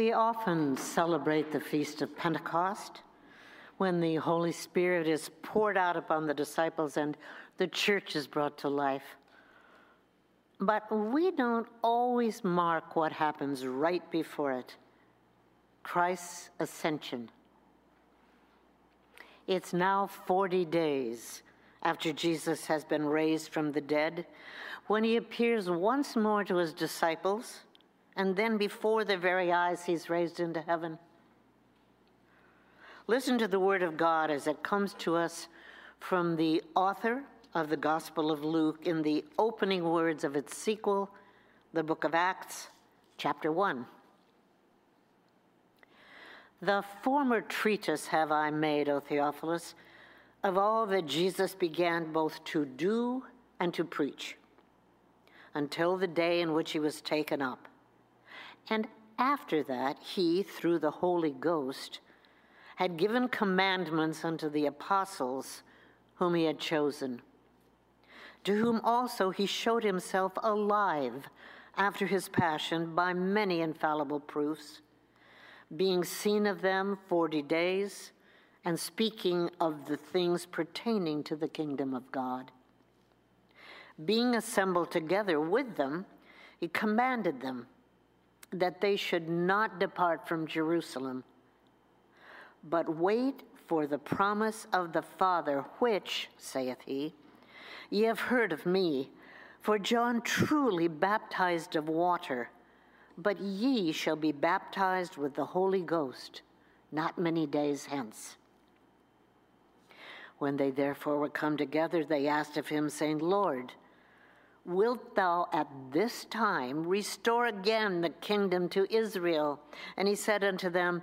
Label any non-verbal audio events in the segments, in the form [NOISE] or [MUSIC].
We often celebrate the Feast of Pentecost when the Holy Spirit is poured out upon the disciples and the church is brought to life. But we don't always mark what happens right before it Christ's ascension. It's now 40 days after Jesus has been raised from the dead when he appears once more to his disciples, and then before their very eyes, he's raised into heaven. Listen to the word of God as it comes to us from the author of the Gospel of Luke in the opening words of its sequel, the book of Acts, chapter 1. The former treatise have I made, O Theophilus, of all that Jesus began both to do and to preach, until the day in which he was taken up. And after that, he, through the Holy Ghost, had given commandments unto the apostles whom he had chosen, to whom also he showed himself alive after his passion by many infallible proofs, being seen of them forty days, and speaking of the things pertaining to the kingdom of God. Being assembled together with them, he commanded them that they should not depart from Jerusalem but wait for the promise of the Father, which, saith he, ye have heard of me. For John truly baptized of water, but ye shall be baptized with the Holy Ghost not many days hence. When they therefore were come together, they asked of him, saying, Lord, wilt thou at this time restore again the kingdom to Israel? And he said unto them,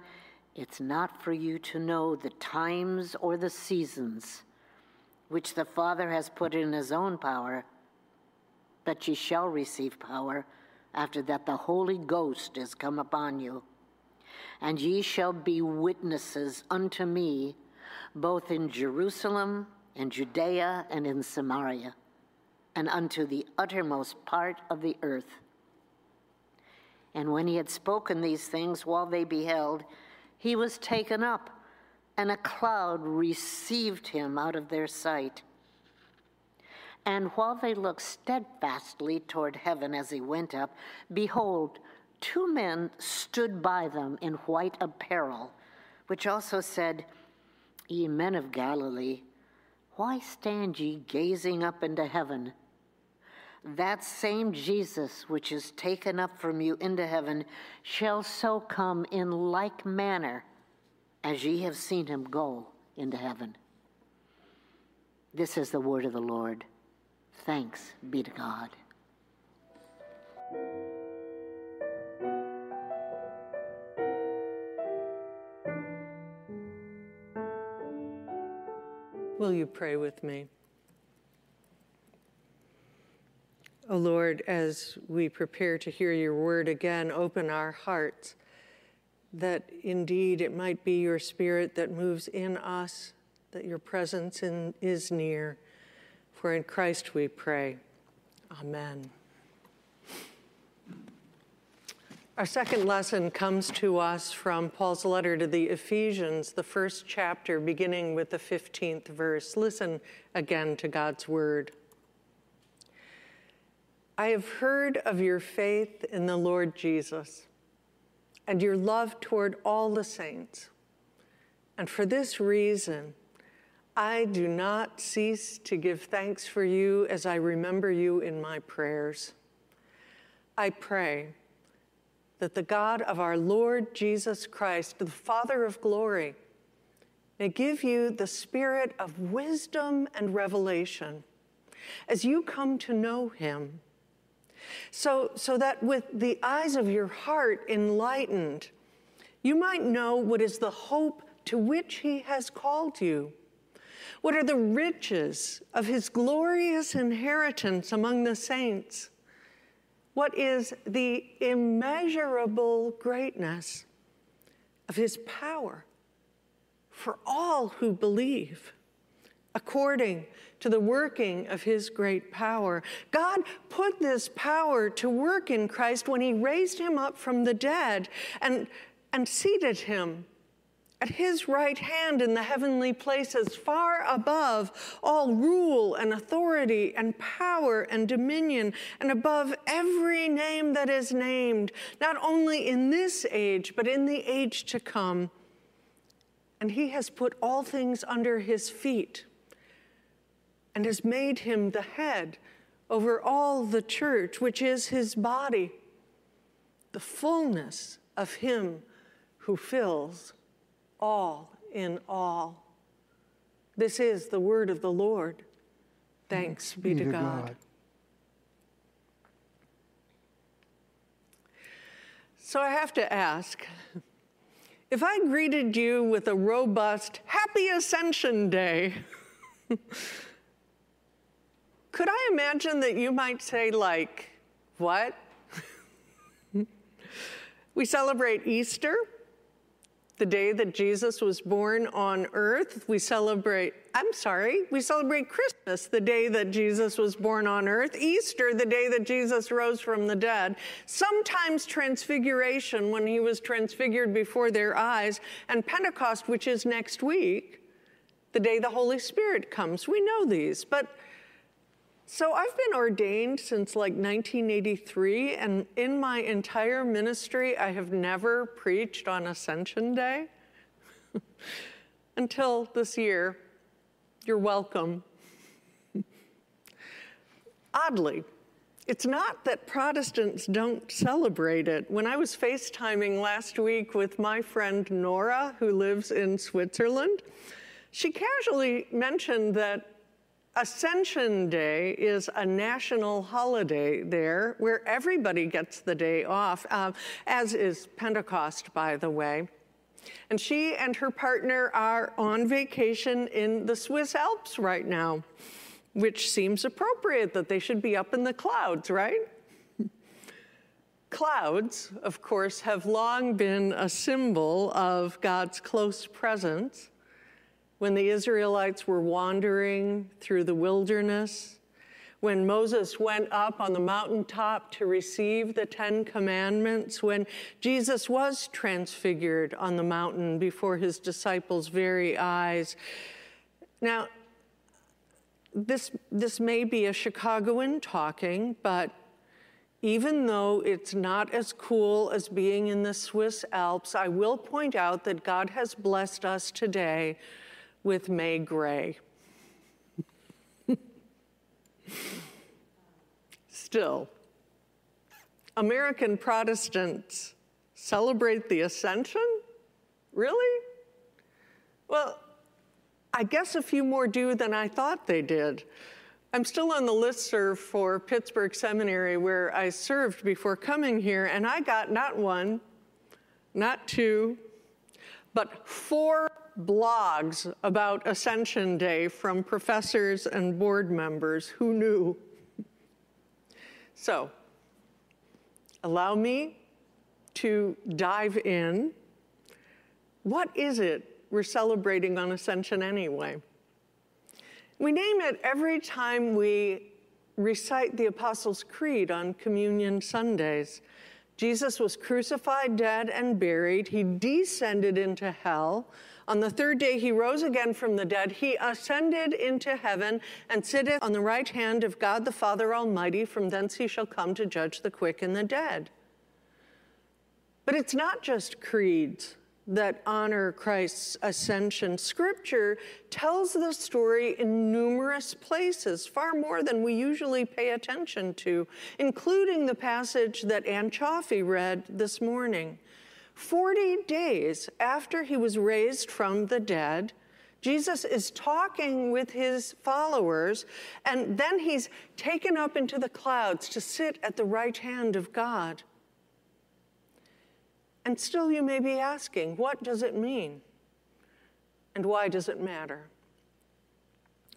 it's not for you to know the times or the seasons which the Father has put in his own power, but ye shall receive power after that the Holy Ghost is come upon you. And ye shall be witnesses unto me both in Jerusalem and Judea and in Samaria and unto the uttermost part of the earth. And when he had spoken these things while they beheld, he was taken up, and a cloud received him out of their sight. And while they looked steadfastly toward heaven as he went up, behold, two men stood by them in white apparel, which also said, Ye men of Galilee, why stand ye gazing up into heaven? That same Jesus which is taken up from you into heaven shall so come in like manner as ye have seen him go into heaven. This is the word of the Lord. Thanks be to God. Will you pray with me? Lord, as we prepare to hear your word again, open our hearts that indeed it might be your spirit that moves in us, that your presence in, is near. For in Christ we pray. Amen. Our second lesson comes to us from Paul's letter to the Ephesians, the first chapter, beginning with the 15th verse. Listen again to God's word. I have heard of your faith in the Lord Jesus and your love toward all the saints. And for this reason, I do not cease to give thanks for you as I remember you in my prayers. I pray that the God of our Lord Jesus Christ, the Father of glory, may give you the spirit of wisdom and revelation as you come to know him so, so that with the eyes of your heart enlightened, you might know what is the hope to which He has called you. What are the riches of His glorious inheritance among the saints? What is the immeasurable greatness of His power for all who believe? According to the working of his great power. God put this power to work in Christ when he raised him up from the dead and, and seated him at his right hand in the heavenly places, far above all rule and authority and power and dominion, and above every name that is named, not only in this age, but in the age to come. And he has put all things under his feet and has made him the head over all the church, which is his body, the fullness of him who fills all in all. This is the word of the Lord. Thanks be, be to, God. God. So I have to ask if I greeted you with a robust Happy Ascension Day, [LAUGHS] could I imagine that you might say, like, what? [LAUGHS] we celebrate Easter the day that Jesus was born on earth. We celebrate, I'm sorry, we celebrate Christmas, the day that Jesus was born on earth, Easter, the day that Jesus rose from the dead, sometimes Transfiguration, when he was transfigured before their eyes, and Pentecost, which is next week, the day the Holy Spirit comes. We know these, but so I've been ordained since like 1983, and in my entire ministry, I have never preached on Ascension Day [LAUGHS] until this year. You're welcome. Oddly, it's not that Protestants don't celebrate it. When I was FaceTiming last week with my friend Nora, who lives in Switzerland, she casually mentioned that Ascension Day is a national holiday there where everybody gets the day off, uh, as is Pentecost, by the way. And she and her partner are on vacation in the Swiss Alps right now, which seems appropriate that they should be up in the clouds, right? [LAUGHS] Clouds, of course, have long been a symbol of God's close presence when the Israelites were wandering through the wilderness, when Moses went up on the mountaintop to receive the Ten Commandments, when Jesus was transfigured on the mountain before his disciples' very eyes. Now, this, this may be a Chicagoan talking, but even though it's not as cool as being in the Swiss Alps, I will point out that God has blessed us today with May Gray. Still, American Protestants celebrate the Ascension? Really? Well, I guess a few more do than I thought they did. I'm still on the list serve for Pittsburgh Seminary where I served before coming here, and I got not one, not two, but four blogs about Ascension Day from professors and board members who knew. So, allow me to dive in. What is it we're celebrating on Ascension anyway? We name it every time we recite the Apostles' Creed on Communion Sundays. Jesus was crucified, dead, and buried. He descended into hell. On the third day, he rose again from the dead. He ascended into heaven and sitteth on the right hand of God the Father Almighty. From thence he shall come to judge the quick and the dead. But it's not just creeds that honor Christ's ascension. Scripture tells the story in numerous places, far more than we usually pay attention to, including the passage that Ann Chaffee read this morning. 40 days after he was raised from the dead, Jesus is talking with his followers, and then he's taken up into the clouds to sit at the right hand of God. And still, you may be asking, what does it mean? And why does it matter?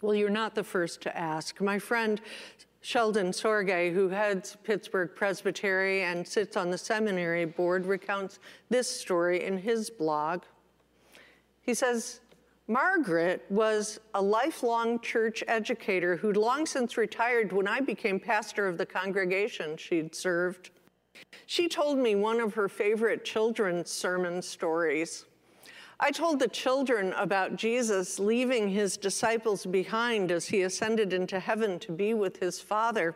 Well, you're not the first to ask. My friend Sheldon Sorge, who heads Pittsburgh Presbytery and sits on the seminary board, recounts this story in his blog. He says, Margaret was a lifelong church educator who'd long since retired when I became pastor of the congregation she'd served. She told me one of her favorite children's sermon stories. I told the children about Jesus leaving his disciples behind as he ascended into heaven to be with his Father.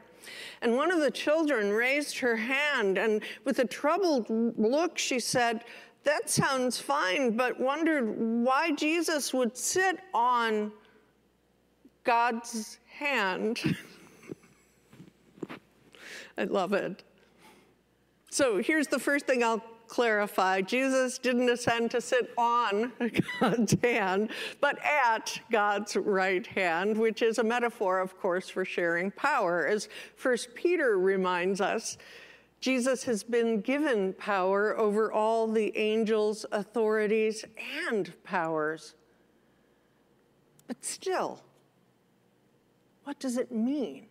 And one of the children raised her hand, and with a troubled look, she said, that sounds fine, but wondered why Jesus would sit on God's hand. [LAUGHS] I love it. So here's the first thing I'll clarify Jesus didn't ascend to sit on God's hand, but at God's right hand, which is a metaphor, of course, for sharing power. As First Peter reminds us, Jesus has been given power over all the angels, authorities, and powers. But still, what does it mean?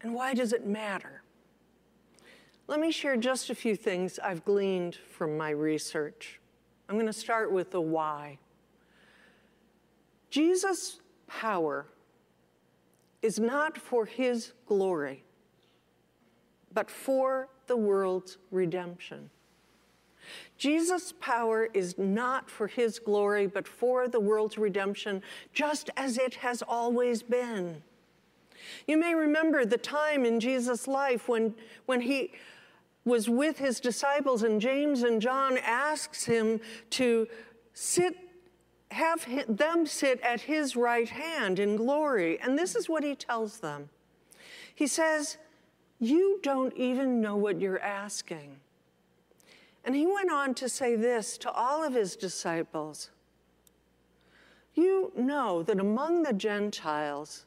And why does it matter? Let me share just a few things I've gleaned from my research. I'm going to start with the why. Jesus' power is not for his glory but for the world's redemption. Jesus' power is not for his glory, but for the world's redemption, just as it has always been. You may remember the time in Jesus' life when, when he was with his disciples, and James and John asks him to sit, have them sit at his right hand in glory. And this is what he tells them. He says, you don't even know what you're asking. And he went on to say this to all of his disciples You know that among the Gentiles,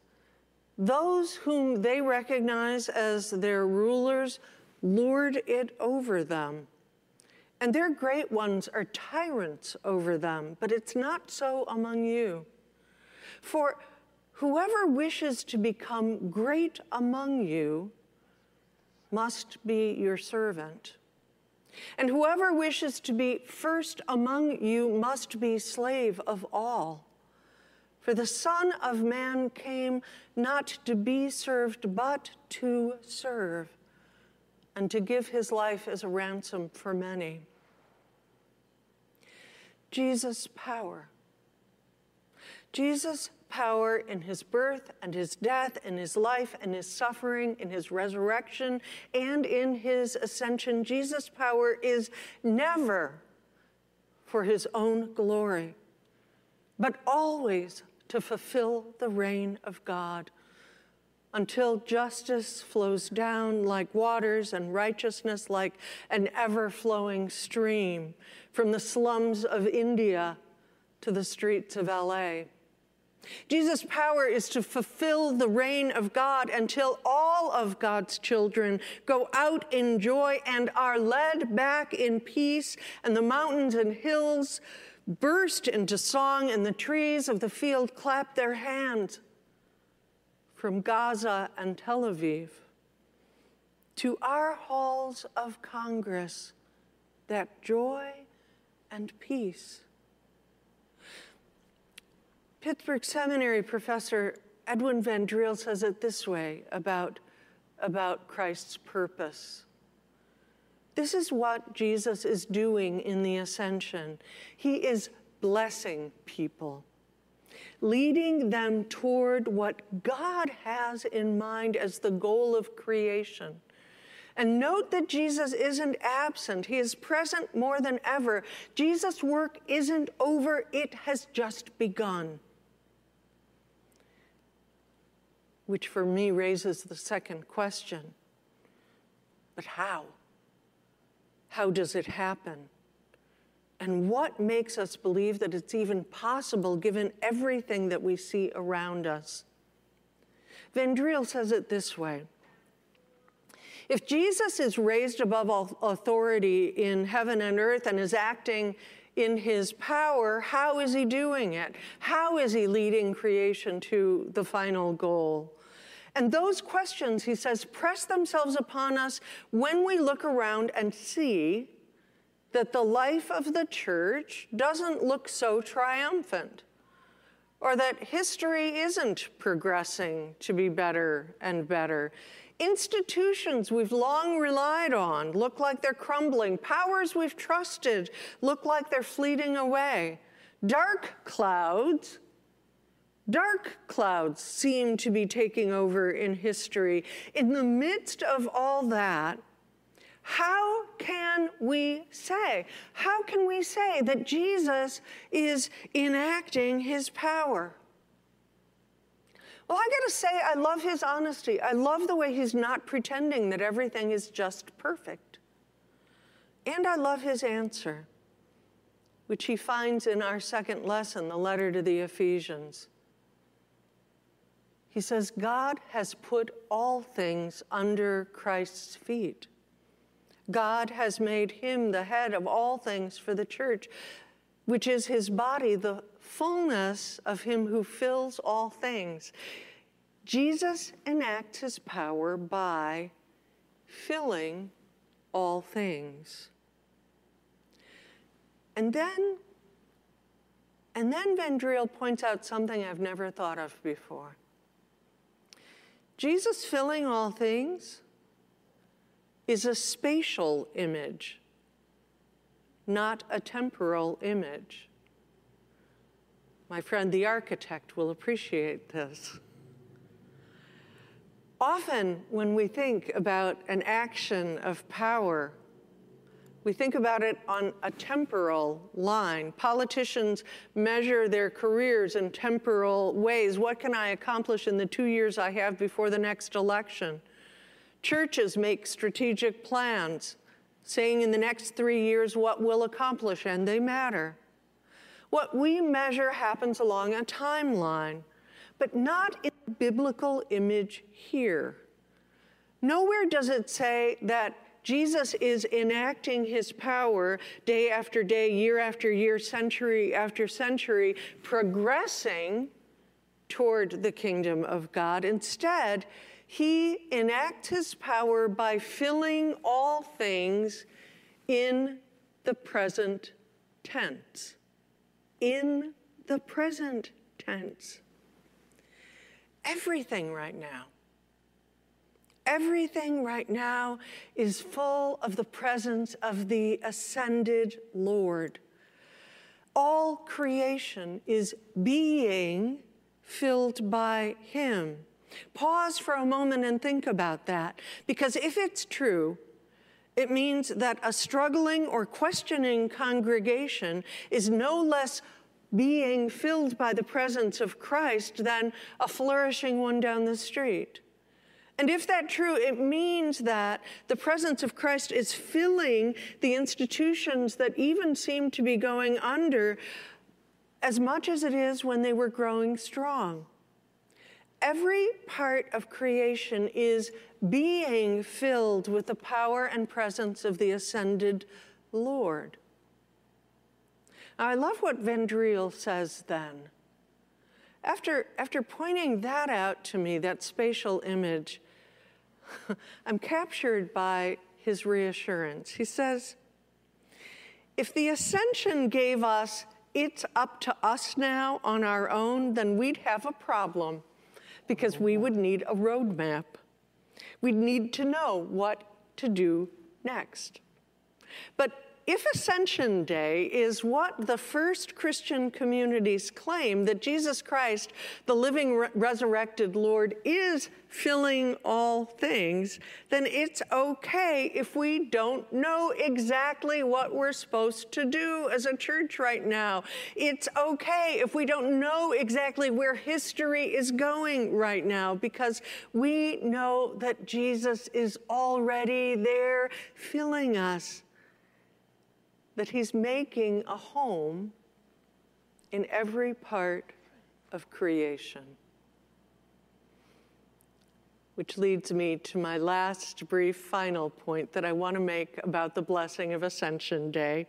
those whom they recognize as their rulers lord it over them. And their great ones are tyrants over them, but it's not so among you. For whoever wishes to become great among you must be your servant. And whoever wishes to be first among you must be slave of all. For the Son of Man came not to be served, but to serve, and to give his life as a ransom for many. Jesus' power. Jesus' power in his birth and his death, in his life and his suffering, in his resurrection, and in his ascension. Jesus' power is never for his own glory, but always to fulfill the reign of God until justice flows down like waters and righteousness like an ever flowing stream from the slums of India to the streets of LA. Jesus' power is to fulfill the reign of God until all of God's children go out in joy and are led back in peace, and the mountains and hills burst into song, and the trees of the field clap their hands. From Gaza and Tel Aviv to our halls of Congress, that joy and peace Pittsburgh Seminary professor Edwin Van Driel says it this way about, about Christ's purpose. This is what Jesus is doing in the ascension. He is blessing people, leading them toward what God has in mind as the goal of creation. And note that Jesus isn't absent, he is present more than ever. Jesus' work isn't over, it has just begun. which for me raises the second question but how? How does it happen? And what makes us believe that it's even possible given everything that we see around us? Van Driel says it this way If Jesus is raised above all authority in heaven and earth and is acting in his power, how is he doing it? How is he leading creation to the final goal? And those questions, he says, press themselves upon us when we look around and see that the life of the church doesn't look so triumphant. or that history isn't progressing to be better and better. Institutions we've long relied on look like they're crumbling. Powers we've trusted look like they're fleeting away. Dark clouds, dark clouds seem to be taking over in history. In the midst of all that, how can we say? How can we say that Jesus is enacting his power? Well, I gotta say, I love his honesty. I love the way he's not pretending that everything is just perfect. And I love his answer, which he finds in our second lesson, the letter to the Ephesians. He says, God has put all things under Christ's feet. God has made him the head of all things for the church, which is his body, the fullness of him who fills all things. Jesus enacts his power by filling all things. And then, and then Van Driel points out something I've never thought of before. Jesus filling all things is a spatial image, not a temporal image. My friend, the architect, will appreciate this. Often, when we think about an action of power, we think about it on a temporal line. Politicians measure their careers in temporal ways. What can I accomplish in the two years I have before the next election? Churches make strategic plans, saying in the next three years what we'll accomplish, and they matter. What we measure happens along a timeline, but not in the biblical image here. Nowhere does it say that Jesus is enacting his power day after day, year after year, century after century, progressing toward the kingdom of God. Instead, he enacts his power by filling all things in the present tense. In the present tense. Everything right now. Everything right now is full of the presence of the ascended Lord. All creation is being filled by Him. Pause for a moment and think about that, because if it's true, it means that a struggling or questioning congregation is no less being filled by the presence of Christ than a flourishing one down the street. And if that's true, it means that the presence of Christ is filling the institutions that even seem to be going under as much as it is when they were growing strong. Every part of creation is being filled with the power and presence of the ascended Lord. Now, I love what Van Driel says then. After, after pointing that out to me, that spatial image, [LAUGHS] I'm captured by his reassurance. He says, If the ascension gave us, it's up to us now on our own, then we'd have a problem because we would need a roadmap. We'd need to know what to do next. But if Ascension Day is what the first Christian communities claim that Jesus Christ, the living re- resurrected Lord, is filling all things, then it's okay if we don't know exactly what we're supposed to do as a church right now. It's okay if we don't know exactly where history is going right now because we know that Jesus is already there filling us that He's making a home in every part of creation. Which leads me to my last brief final point that I want to make about the blessing of Ascension Day.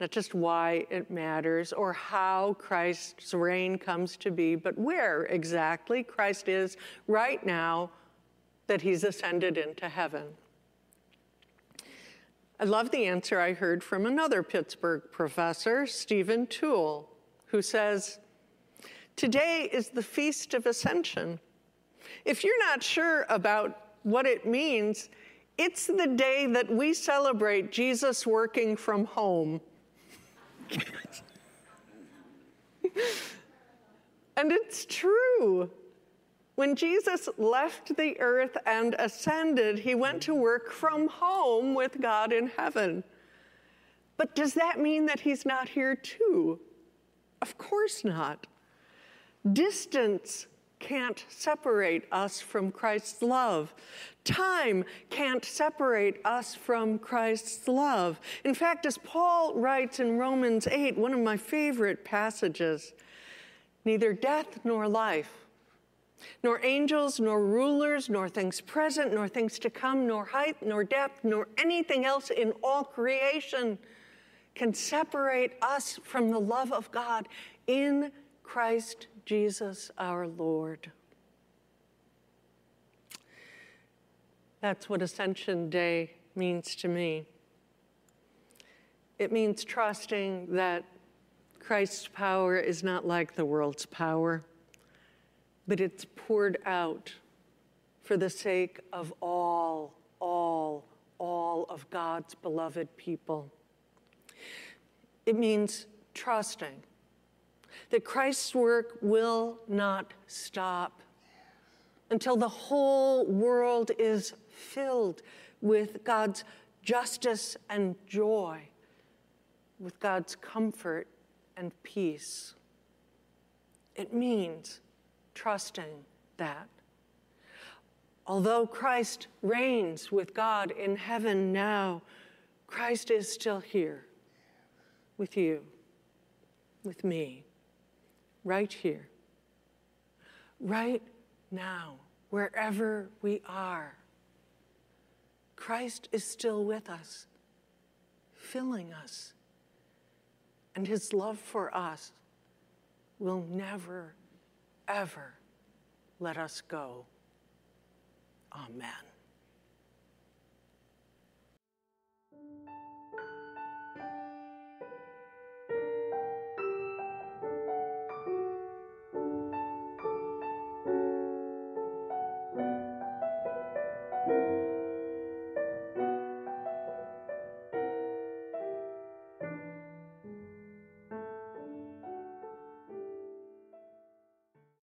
Not just why it matters or how Christ's reign comes to be, but where exactly Christ is right now that he's ascended into heaven. I love the answer I heard from another Pittsburgh professor, Steven Tuell, who says, Today is the Feast of Ascension. If you're not sure about what it means, it's the day that we celebrate Jesus working from home. [LAUGHS] and it's true. When Jesus left the earth and ascended, he went to work from home with God in heaven. But does that mean that he's not here too? Of course not. Distance can't separate us from Christ's love. Time can't separate us from Christ's love. In fact, as Paul writes in Romans 8, one of my favorite passages, neither death nor life, nor angels, nor rulers, nor things present, nor things to come, nor height, nor depth, nor anything else in all creation can separate us from the love of God in Christ Jesus our Lord. That's what Ascension Day means to me. It means trusting that Christ's power is not like the world's power, but it's poured out for the sake of all, all, all of God's beloved people. It means trusting that Christ's work will not stop until the whole world is filled with God's justice and joy, with God's comfort and peace. It means trusting that. Although Christ reigns with God in heaven now, Christ is still here with you, with me right here, right now, wherever we are. Christ is still with us, filling us, and his love for us will never, ever let us go. Amen.